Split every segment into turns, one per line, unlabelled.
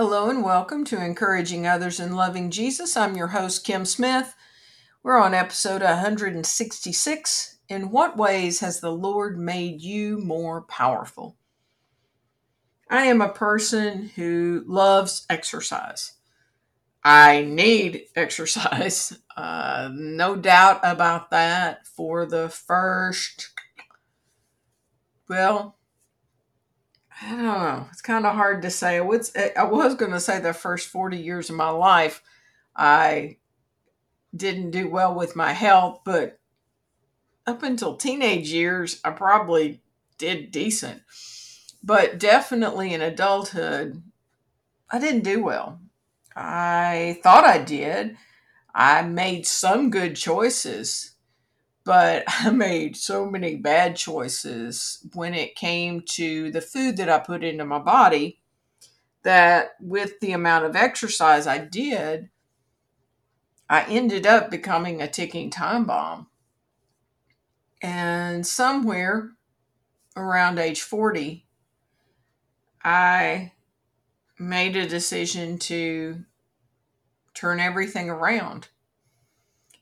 Hello and welcome to Encouraging Others and Loving Jesus. I'm your host, Kim Smith. We're on episode 166. In what ways has the Lord made you more powerful? I am a person who loves exercise. I need exercise, uh, no doubt about that. For the first, well, I don't know. It's kind of hard to say. I eh, was going to say the first 40 years of my life, I didn't do well with my health, but up until teenage years, I probably did decent. But definitely in adulthood, I didn't do well. I thought I did. I made some good choices, but I made so many bad choices when it came to the food that I put into my body that with the amount of exercise I did, I ended up becoming a ticking time bomb. And somewhere around age 40, I made a decision to turn everything around.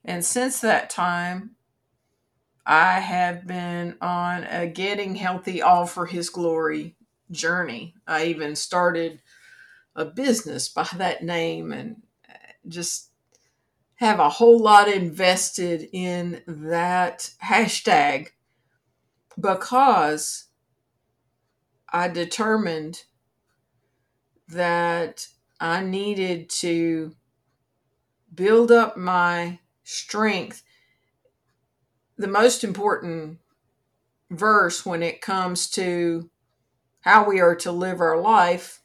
And since that time, I have been on a getting healthy all for his glory journey. I even started a business by that name and uh, just have a whole lot invested in that hashtag because I determined that I needed to build up my strength the most important verse when it comes to how we are to live our life,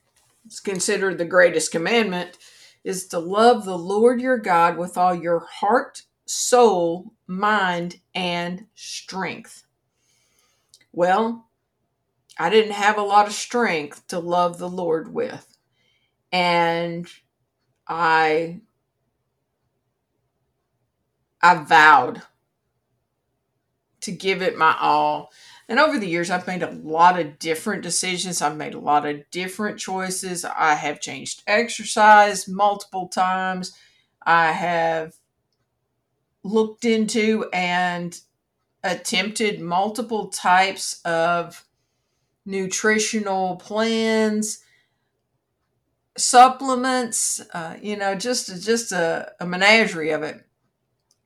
it's considered the greatest commandment, is to love the Lord your God with all your heart, soul, mind, and strength. Well, I didn't have a lot of strength to love the Lord with. And I I vowed to give it my all. And over the years, I've made a lot of different decisions. I've made a lot of different choices. I have changed exercise multiple times. I have looked into and attempted multiple types of nutritional plans, supplements, uh, you know, just just a, a menagerie of it.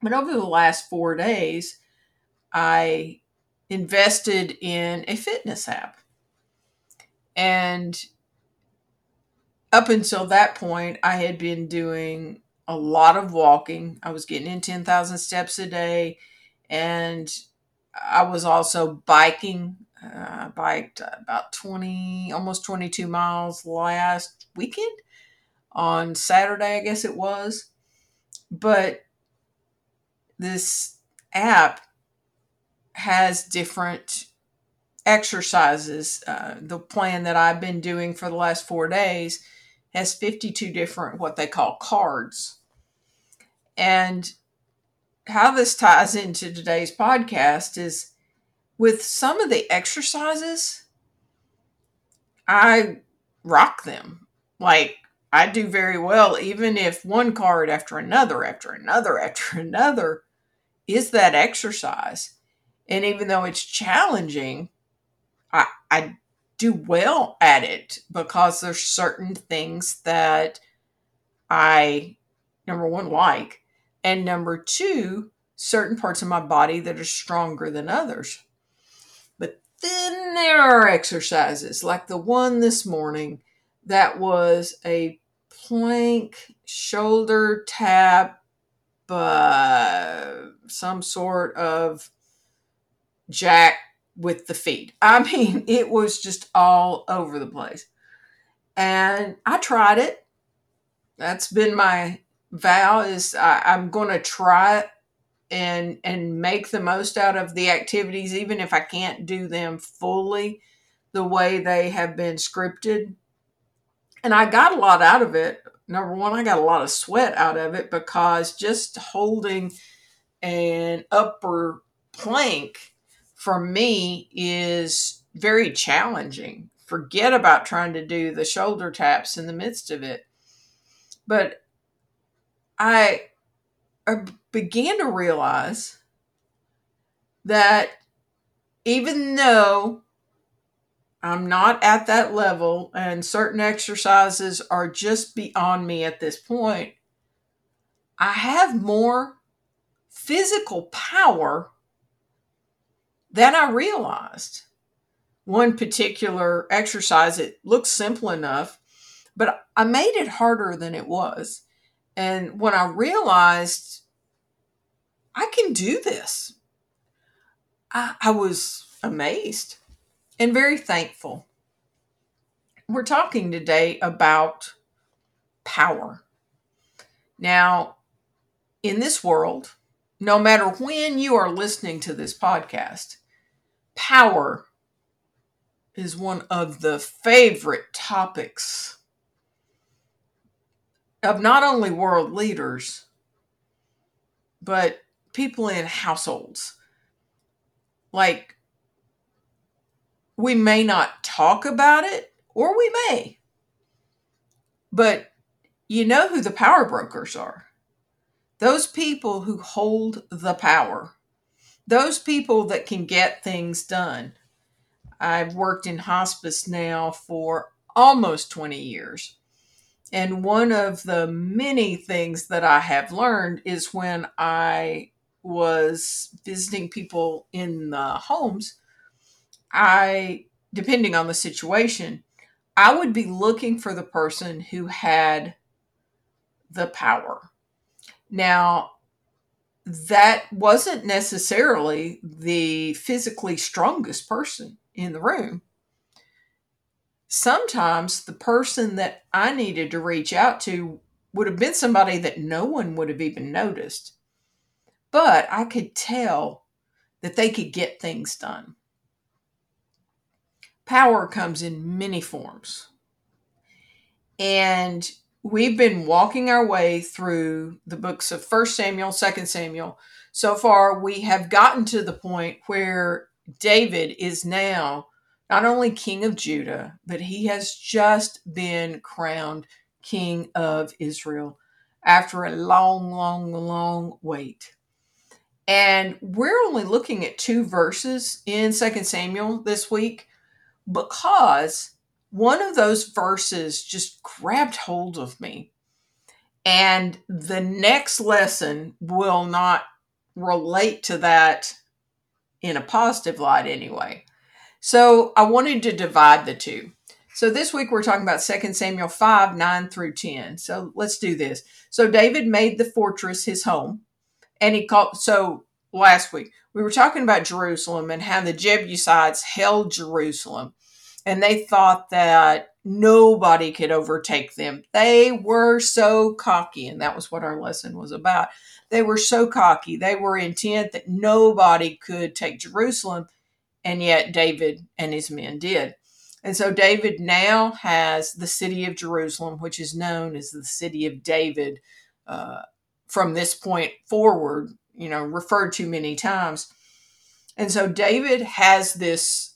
But over the last four days, I invested in a fitness app. And up until that point, I had been doing a lot of walking. I was getting in 10,000 steps a day. And I was also biking. Uh, I biked about 20, almost 22 miles last weekend on Saturday, I guess it was. But this app has different exercises. Uh, the plan that I've been doing for the last four days has 52 different, what they call cards. And how this ties into today's podcast is with some of the exercises, I rock them. Like, I do very well, even if one card after another, after another, after another is that exercise. And even though it's challenging, I, I do well at it because there's certain things that I, number one, like, and number two, certain parts of my body that are stronger than others. But then there are exercises like the one this morning that was a plank shoulder tap, uh, some sort of jack with the feet. I mean, it was just all over the place. And I tried it. That's been my vow is I, I'm going to try it and and make the most out of the activities even if I can't do them fully the way they have been scripted. And I got a lot out of it. Number one, I got a lot of sweat out of it because just holding an upper plank for me is very challenging forget about trying to do the shoulder taps in the midst of it. But I, began to realize that even though I'm not at that level and certain exercises are just beyond me at this point, I have more physical power than I realized. One particular exercise, it looks simple enough, but I made it harder than it was. And when I realized I can do this, I, I was amazed and very thankful. We're talking today about power. Now, in this world, no matter when you are listening to this podcast, power is one of the favorite topics of not only world leaders, but people in households. Like, we may not talk about it, or we may, but you know who the power brokers are. Those people who hold the power, those people that can get things done. I've worked in hospice now for almost 20 years. And one of the many things that I have learned is when I was visiting people in the homes, I, depending on the situation, I would be looking for the person who had the power. Now, that wasn't necessarily the physically strongest person in the room. Sometimes the person that I needed to reach out to would have been somebody that no one would have even noticed. But I could tell that they could get things done. Power comes in many forms. And we've been walking our way through the books of First Samuel, Second Samuel. So far, we have gotten to the point where David is now not only king of Judah, but he has just been crowned king of Israel after a long, long, long wait. And we're only looking at two verses in Second Samuel this week because one of those verses just grabbed hold of me. And the next lesson will not relate to that in a positive light anyway. So I wanted to divide the two. So this week we're talking about 2 Samuel 5 9 through 10. So let's do this. So David made the fortress his home, and he called. So last week we were talking about Jerusalem and how the Jebusites held Jerusalem and they thought that nobody could overtake them. They were so cocky, and that was what our lesson was about. They were so cocky. They were intent that nobody could take Jerusalem, and yet David and his men did. And so David now has the city of Jerusalem, which is known as the city of David uh, from this point forward, you know, referred to many times. And so David has this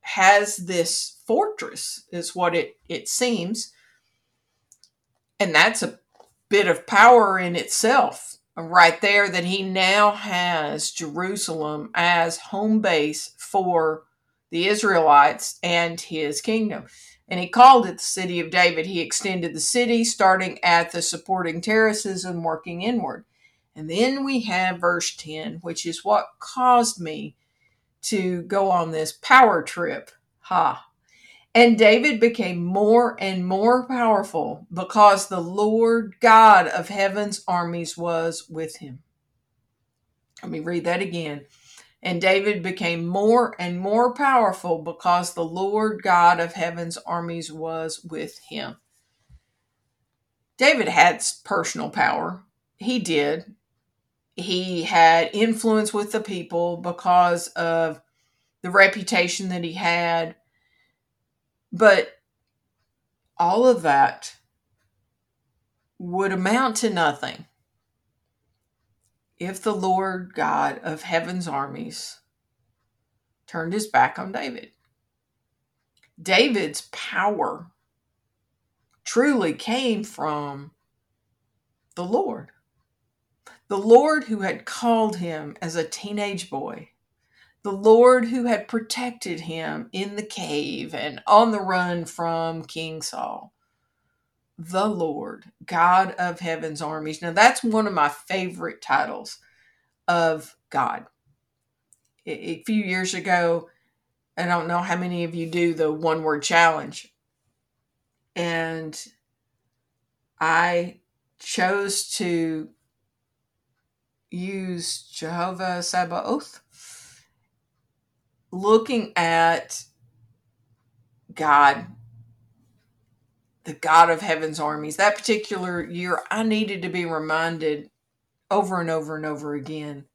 has this fortress, is what it, it seems. And that's a bit of power in itself, right there, that he now has Jerusalem as home base for the Israelites and his kingdom. And he called it the city of David. He extended the city, starting at the supporting terraces and working inward. And then we have verse 10, which is what caused me to go on this power trip. Ha. And David became more and more powerful because the Lord God of heaven's armies was with him. Let me read that again. And David became more and more powerful because the Lord God of heaven's armies was with him. David had personal power. He did he had influence with the people because of the reputation that he had. But all of that would amount to nothing if the Lord God of heaven's armies turned his back on David. David's power truly came from the Lord. The Lord who had called him as a teenage boy. The Lord who had protected him in the cave and on the run from King Saul. The Lord, God of heaven's armies. Now, that's one of my favorite titles of God. A few years ago, I don't know how many of you do the one word challenge. And I chose to use Jehovah Sabaoth, looking at God, the God of heaven's armies. That particular year, I needed to be reminded over and over and over again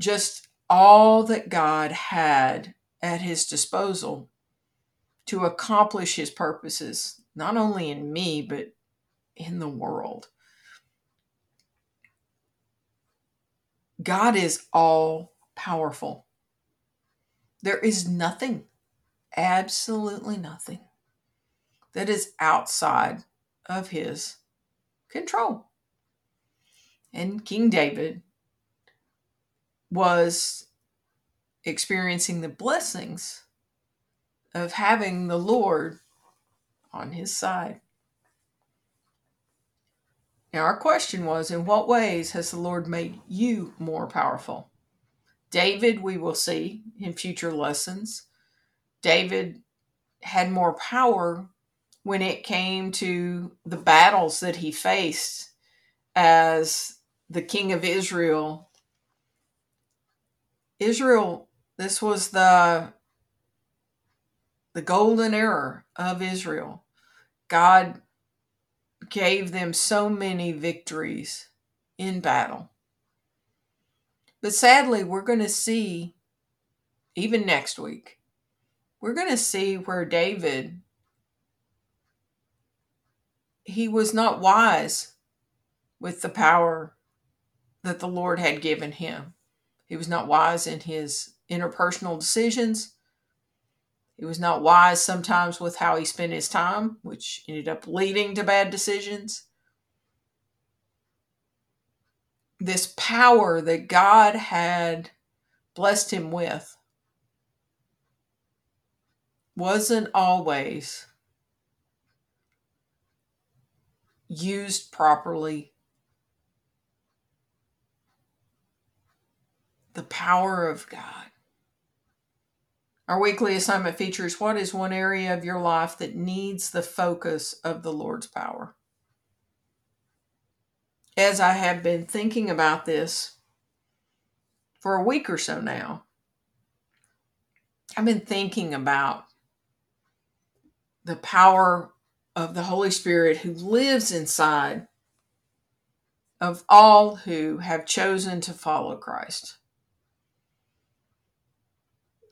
just all that God had at his disposal to accomplish his purposes, not only in me, but in the world. God is all powerful. There is nothing, absolutely nothing, that is outside of his control. And King David was experiencing the blessings of having the Lord on his side. Now, our question was In what ways has the Lord made you more powerful? David, we will see in future lessons, David had more power when it came to the battles that he faced as the king of Israel. Israel, this was the the golden era of Israel. God gave them so many victories in battle. But sadly, we're going to see, even next week, we're going to see where David, he was not wise with the power that the Lord had given him. He was not wise in his interpersonal decisions. He was not wise sometimes with how he spent his time, which ended up leading to bad decisions. This power that God had blessed him with wasn't always used properly. The power of God. Our weekly assignment features what is one area of your life that needs the focus of the Lord's power? As I have been thinking about this for a week or so now, I've been thinking about the power of the Holy Spirit who lives inside of all who have chosen to follow Christ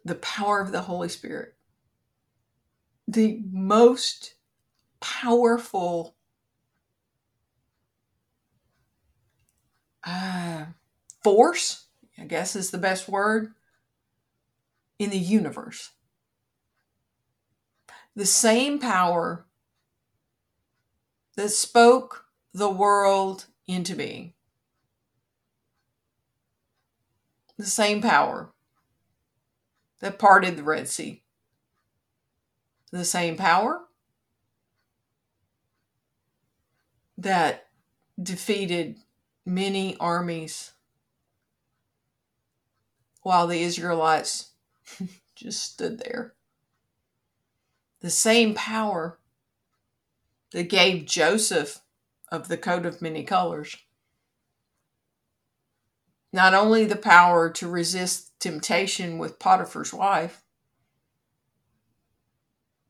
the power of the Holy Spirit. The most powerful uh, force, I guess is the best word, in the universe. The same power that spoke the world into being. The same power that parted the Red Sea. The same power that defeated many armies while the Israelites just stood there. The same power that gave Joseph of the coat of many colors not only the power to resist temptation with Potiphar's wife,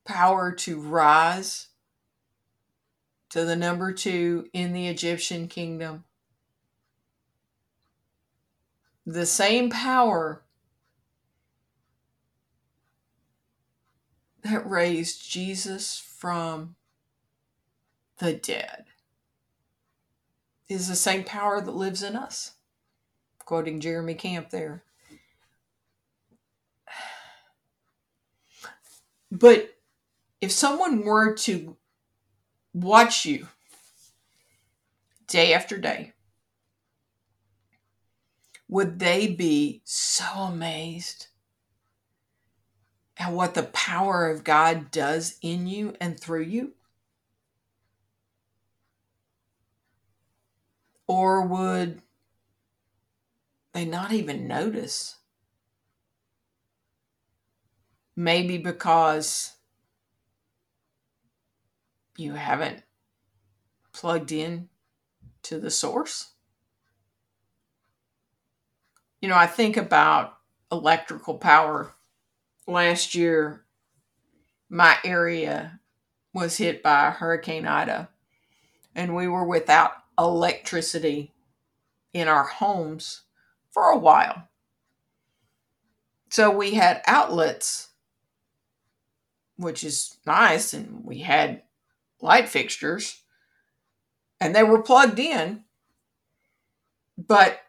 power to rise to the number two in the Egyptian kingdom. The same power that raised Jesus from the dead is the same power that lives in us quoting Jeremy Camp there. But if someone were to watch you day after day, would they be so amazed at what the power of God does in you and through you? Or would they not even notice? Maybe because you haven't plugged in to the source. You know, I think about electrical power. Last year, my area was hit by Hurricane Ida, and we were without electricity in our homes for a while. So we had outlets, which is nice, and we had light fixtures and they were plugged in, but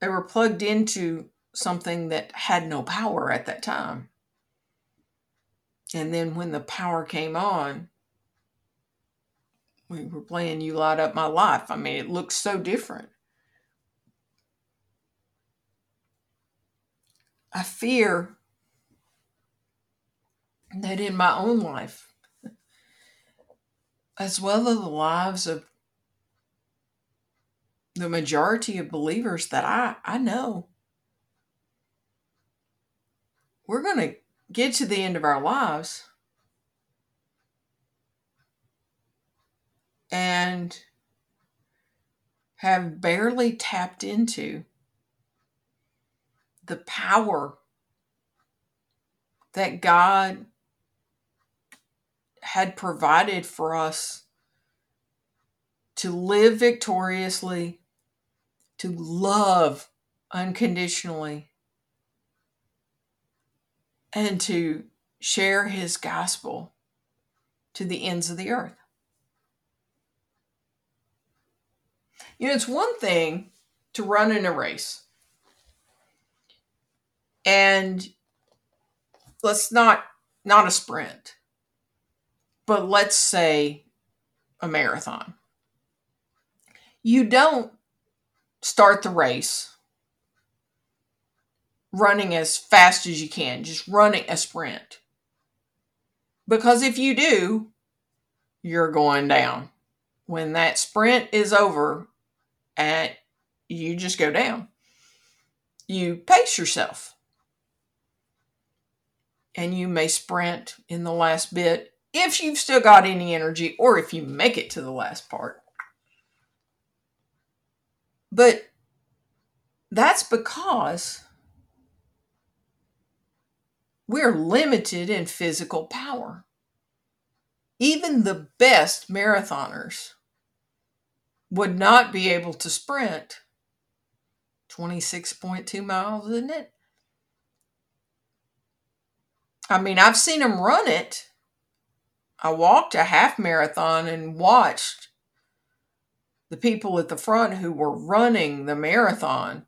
they were plugged into something that had no power at that time. And then when the power came on, we were playing You Light Up My Life. I mean, it looks so different. I fear that in my own life, as well as the lives of the majority of believers that I, I know, we're going to get to the end of our lives. And have barely tapped into the power that God had provided for us to live victoriously, to love unconditionally, and to share his gospel to the ends of the earth. You know, it's one thing to run in a race. And let's not not a sprint but let's say a marathon. You don't start the race running as fast as you can, just running a sprint. Because if you do, you're going down. When that sprint is over, and you just go down. You pace yourself. And you may sprint in the last bit if you've still got any energy or if you make it to the last part. But that's because we're limited in physical power. Even the best marathoners would not be able to sprint 26.2 miles, isn't it? I mean, I've seen them run it I walked a half marathon and watched the people at the front who were running the marathon,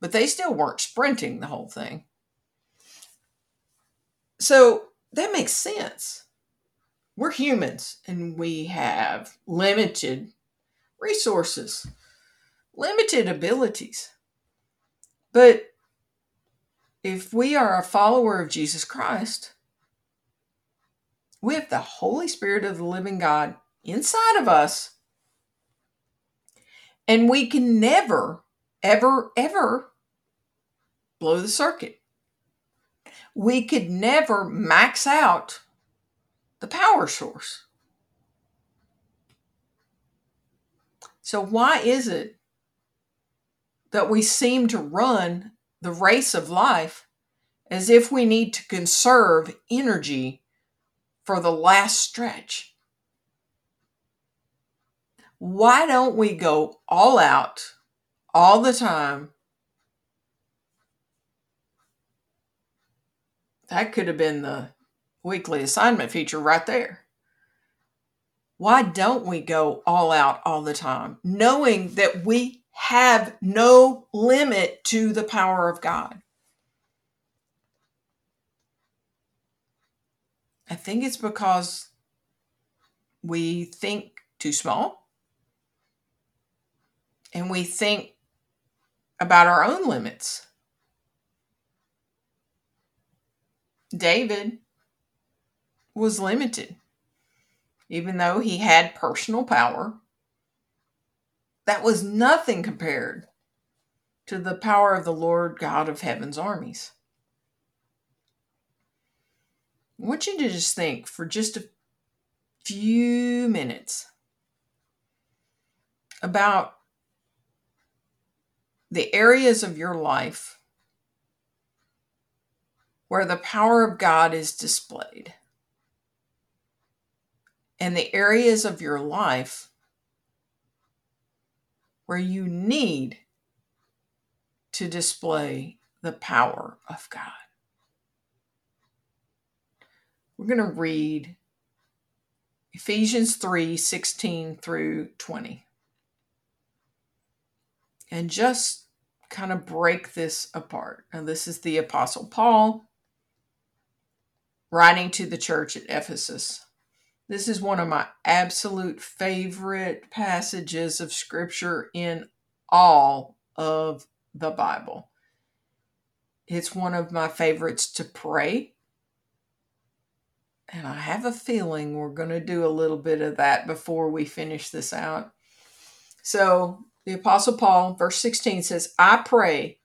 but they still weren't sprinting the whole thing. So that makes sense. We're humans and we have limited resources, limited abilities. But if we are a follower of Jesus Christ, we have the Holy Spirit of the living God inside of us. And we can never, ever, ever blow the circuit. We could never max out the power source. So, why is it that we seem to run the race of life as if we need to conserve energy for the last stretch. Why don't we go all out all the time? That could have been the weekly assignment feature right there. Why don't we go all out all the time, knowing that we have no limit to the power of God? I think it's because we think too small and we think about our own limits. David was limited, even though he had personal power. That was nothing compared to the power of the Lord God of heaven's armies. I want you to just think for just a few minutes about the areas of your life where the power of God is displayed, and the areas of your life where you need to display the power of God. We're going to read Ephesians 3 16 through 20. And just kind of break this apart. Now, this is the Apostle Paul writing to the church at Ephesus. This is one of my absolute favorite passages of scripture in all of the Bible. It's one of my favorites to pray. And I have a feeling we're going to do a little bit of that before we finish this out. So, the Apostle Paul, verse 16 says, I pray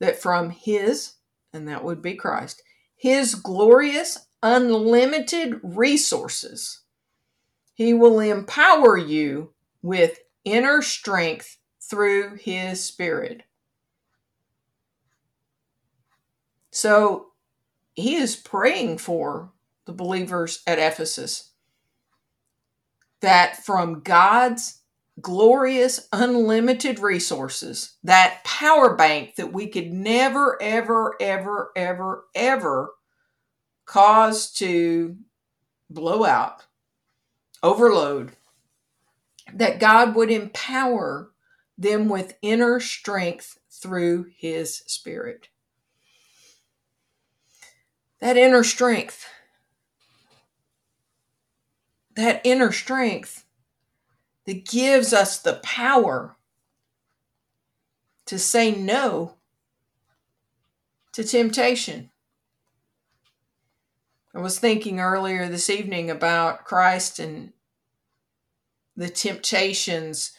that from his, and that would be Christ, his glorious, unlimited resources, he will empower you with inner strength through his spirit. So he is praying for the believers at Ephesus that from God's glorious, unlimited resources, that power bank that we could never, ever, ever, ever, ever cause to blow out, overload, that God would empower them with inner strength through His Spirit. That inner strength, that inner strength that gives us the power to say no to temptation. I was thinking earlier this evening about Christ and the temptations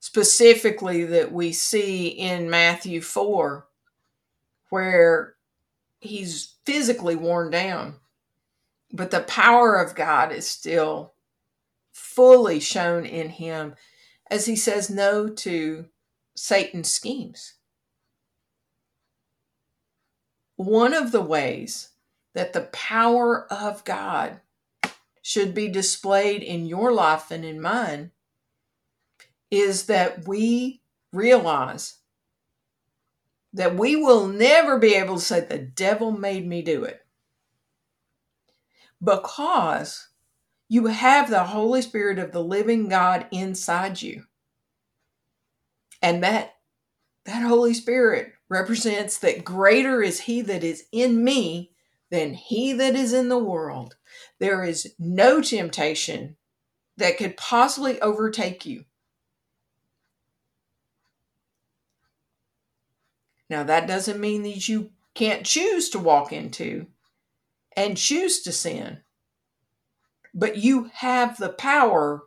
specifically that we see in Matthew 4, where he's physically worn down, but the power of God is still fully shown in him as he says no to Satan's schemes. One of the ways that the power of God should be displayed in your life and in mine is that we realize that we will never be able to say, The devil made me do it. Because you have the Holy Spirit of the living God inside you. And that that Holy Spirit represents that greater is he that is in me than he that is in the world. There is no temptation that could possibly overtake you. Now, that doesn't mean that you can't choose to walk into and choose to sin but you have the power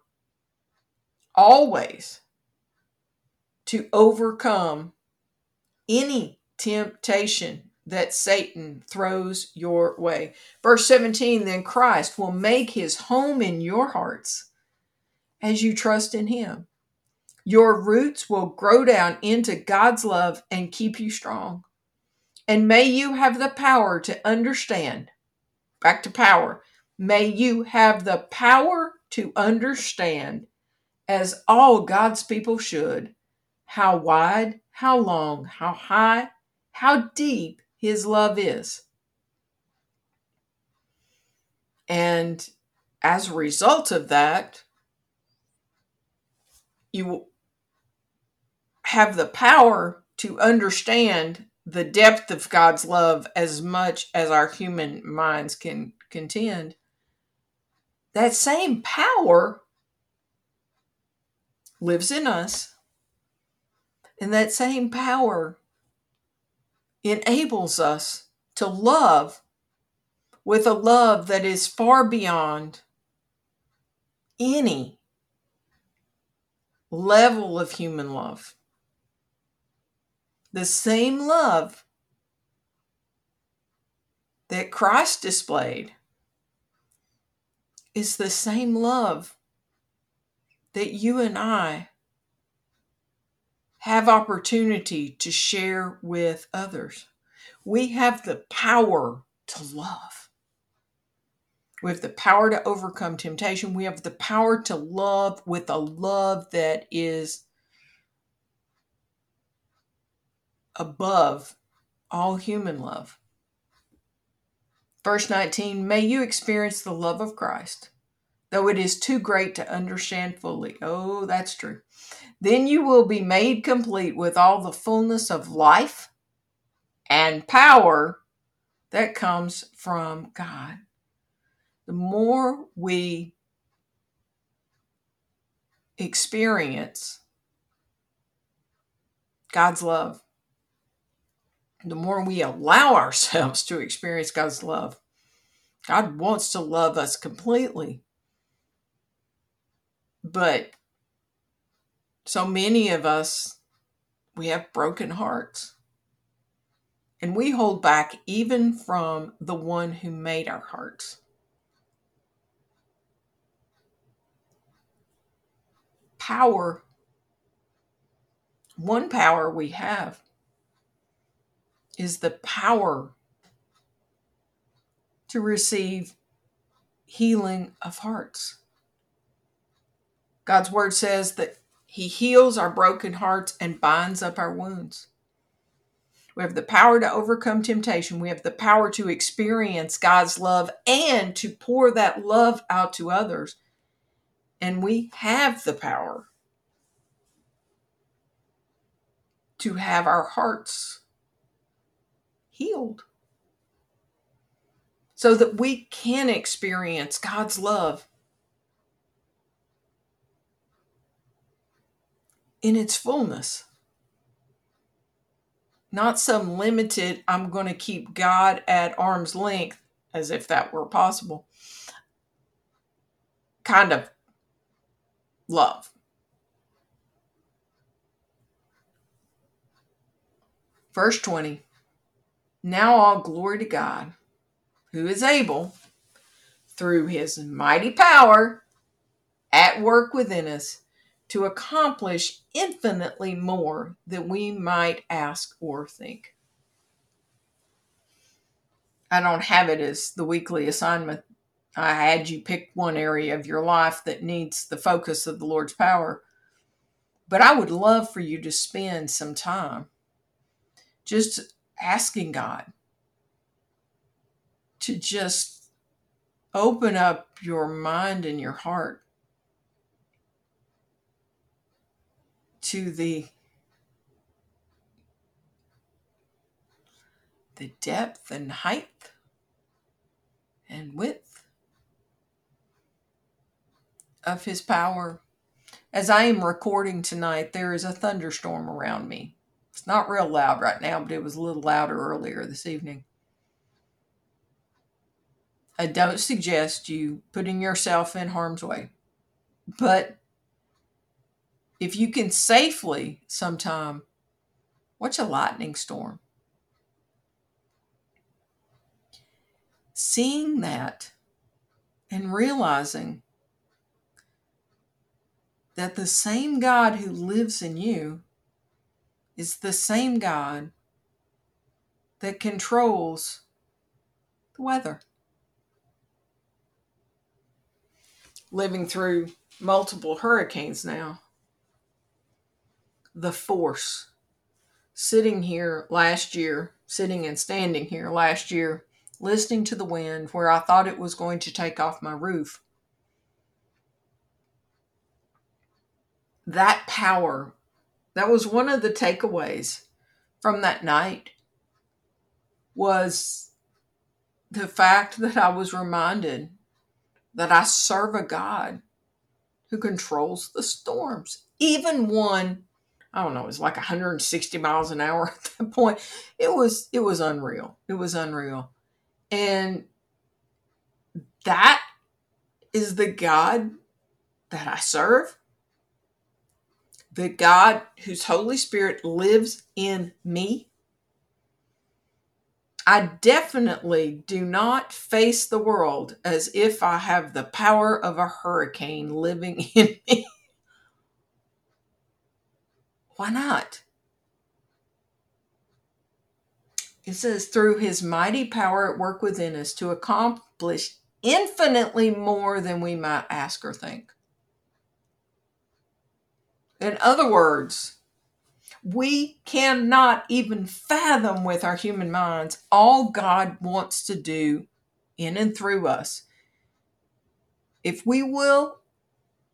always to overcome any temptation that Satan throws your way. Verse 17 then Christ will make his home in your hearts as you trust in him. Your roots will grow down into God's love and keep you strong. And may you have the power to understand, back to power, May you have the power to understand, as all God's people should, how wide, how long, how high, how deep His love is. And as a result of that, you have the power to understand the depth of God's love as much as our human minds can contend, that same power lives in us. And that same power enables us to love with a love that is far beyond any level of human love. The same love that Christ displayed is the same love that you and I have opportunity to share with others. We have the power to love. We have the power to overcome temptation. We have the power to love with a love that is above all human love. Verse 19 May you experience the love of Christ, though it is too great to understand fully. Oh, that's true. Then you will be made complete with all the fullness of life and power that comes from God the more we experience God's love, the more we allow ourselves to experience God's love, God wants to love us completely. But so many of us, we have broken hearts. And we hold back even from the one who made our hearts. power, one power we have is the power to receive healing of hearts. God's word says that He heals our broken hearts and binds up our wounds. We have the power to overcome temptation. We have the power to experience God's love and to pour that love out to others. And we have the power to have our hearts healed so that we can experience God's love in its fullness. Not some limited, I'm going to keep God at arm's length, as if that were possible, kind of love. Verse 20 Now all glory to God, who is able, through his mighty power at work within us, to accomplish infinitely more than we might ask or think. I don't have it as the weekly assignment I had you pick one area of your life that needs the focus of the Lord's power. But I would love for you to spend some time just asking God to just open up your mind and your heart to the the depth and height and width of his power. As I am recording tonight, there is a thunderstorm around me. It's not real loud right now, but it was a little louder earlier this evening. I don't suggest you putting yourself in harm's way, but if you can safely sometime watch a lightning storm. Seeing that and realizing that the same God who lives in you is the same God that controls the weather. Living through multiple hurricanes now. The force. Sitting here last year, sitting and standing here last year, listening to the wind where I thought it was going to take off my roof that power, that was one of the takeaways from that night was the fact that I was reminded that I serve a God who controls the storms, even one I don't know, it was like 160 miles an hour at that point. It was it was unreal. It was unreal. And that is the God that I serve. The God whose Holy Spirit lives in me. I definitely do not face the world as if I have the power of a hurricane living in me. Why not? It says, through his mighty power at work within us to accomplish infinitely more than we might ask or think. In other words, we cannot even fathom with our human minds all God wants to do in and through us. If we will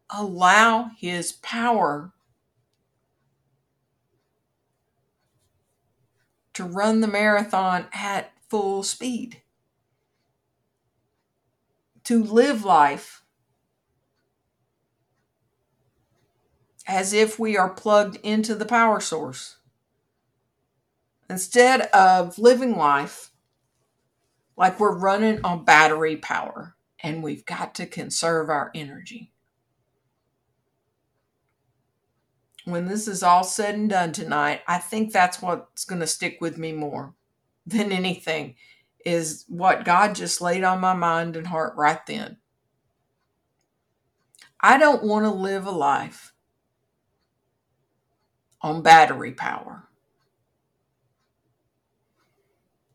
allow His power to run the marathon at full speed, to live life as if we are plugged into the power source. Instead of living life like we're running on battery power and we've got to conserve our energy. When this is all said and done tonight, I think that's what's going to stick with me more than anything is what God just laid on my mind and heart right then. I don't want to live a life on battery power.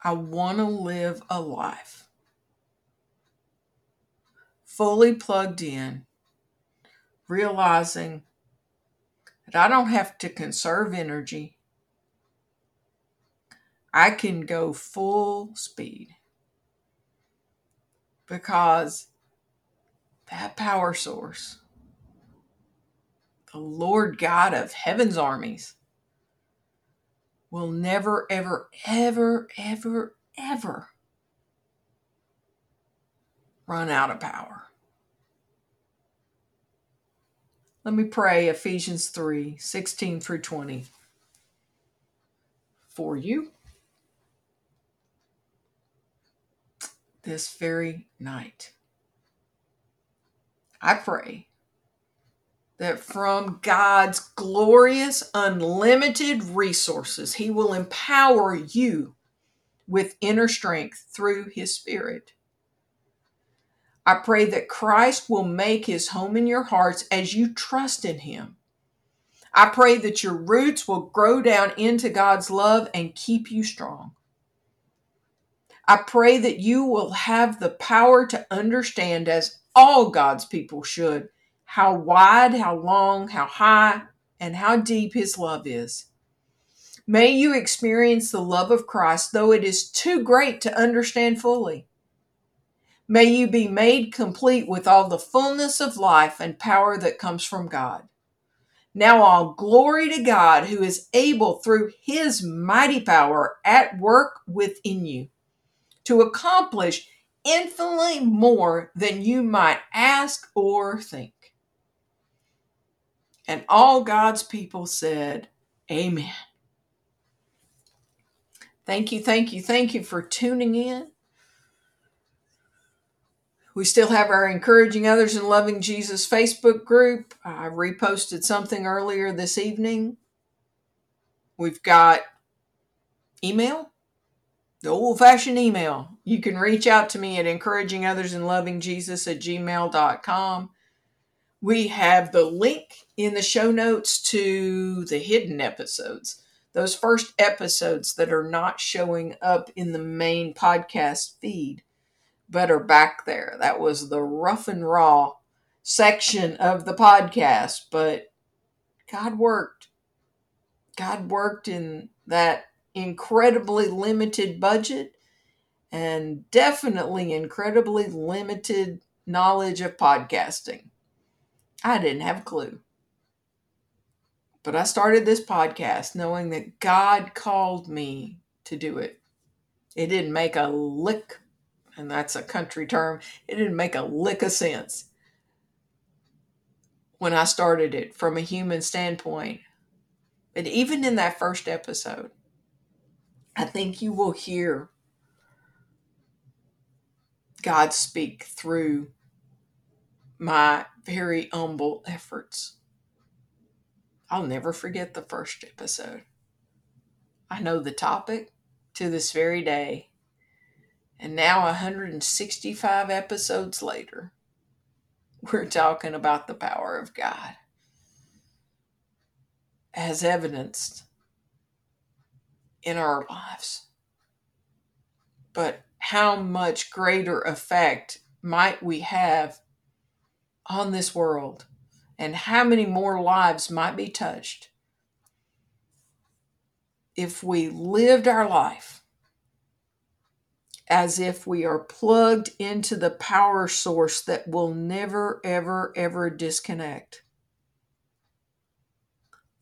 I want to live a life fully plugged in, realizing I don't have to conserve energy. I can go full speed because that power source, the Lord God of heaven's armies, will never, ever, ever, ever, ever run out of power. Let me pray Ephesians 3 16 through 20 for you this very night. I pray that from God's glorious, unlimited resources, He will empower you with inner strength through His Spirit I pray that Christ will make his home in your hearts as you trust in him. I pray that your roots will grow down into God's love and keep you strong. I pray that you will have the power to understand, as all God's people should, how wide, how long, how high, and how deep His love is. May you experience the love of Christ, though it is too great to understand fully. May you be made complete with all the fullness of life and power that comes from God. Now, all glory to God who is able through his mighty power at work within you to accomplish infinitely more than you might ask or think. And all God's people said, Amen. Thank you, thank you, thank you for tuning in. We still have our Encouraging Others and Loving Jesus Facebook group. I reposted something earlier this evening. We've got email, the old fashioned email. You can reach out to me at encouraging others and loving Jesus at gmail.com. We have the link in the show notes to the hidden episodes, those first episodes that are not showing up in the main podcast feed better back there. That was the rough and raw section of the podcast, but God worked. God worked in that incredibly limited budget and definitely incredibly limited knowledge of podcasting. I didn't have a clue. But I started this podcast knowing that God called me to do it. It didn't make a lick and that's a country term. It didn't make a lick of sense when I started it from a human standpoint. But even in that first episode, I think you will hear God speak through my very humble efforts. I'll never forget the first episode. I know the topic to this very day. And now, 165 episodes later, we're talking about the power of God as evidenced in our lives. But how much greater effect might we have on this world? And how many more lives might be touched if we lived our life as if we are plugged into the power source that will never, ever, ever disconnect.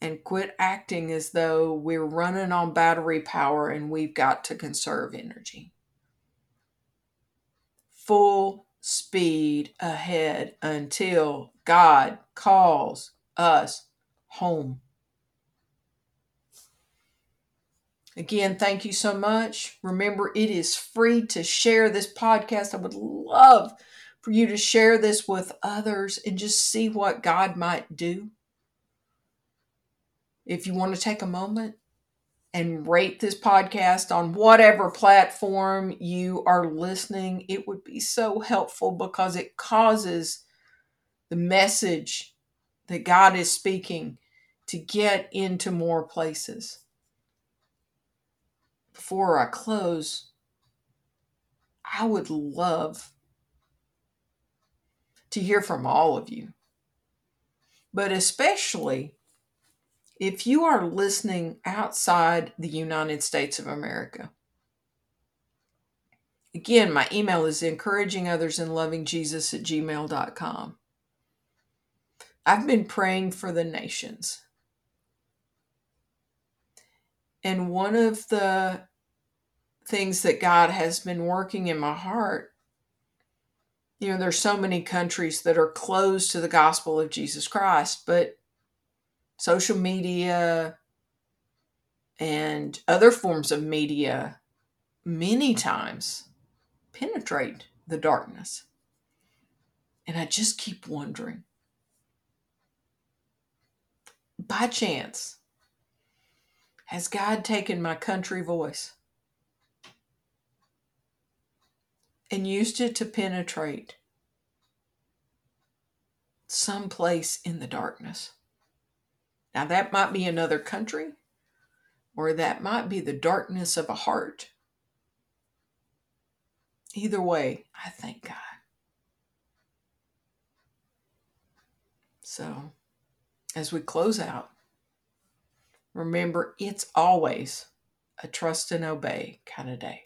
And quit acting as though we're running on battery power and we've got to conserve energy. Full speed ahead until God calls us home. Again, thank you so much. Remember, it is free to share this podcast. I would love for you to share this with others and just see what God might do. If you want to take a moment and rate this podcast on whatever platform you are listening, it would be so helpful because it causes the message that God is speaking to get into more places before I close, I would love to hear from all of you, but especially if you are listening outside the United States of America. Again, my email is encouraging others and loving Jesus at gmail.com. I've been praying for the nations. And one of the things that God has been working in my heart. You know, there's so many countries that are closed to the gospel of Jesus Christ, but social media and other forms of media many times penetrate the darkness. And I just keep wondering by chance, has God taken my country voice and used it to penetrate some place in the darkness. Now, that might be another country, or that might be the darkness of a heart. Either way, I thank God. So, as we close out, remember it's always a trust and obey kind of day.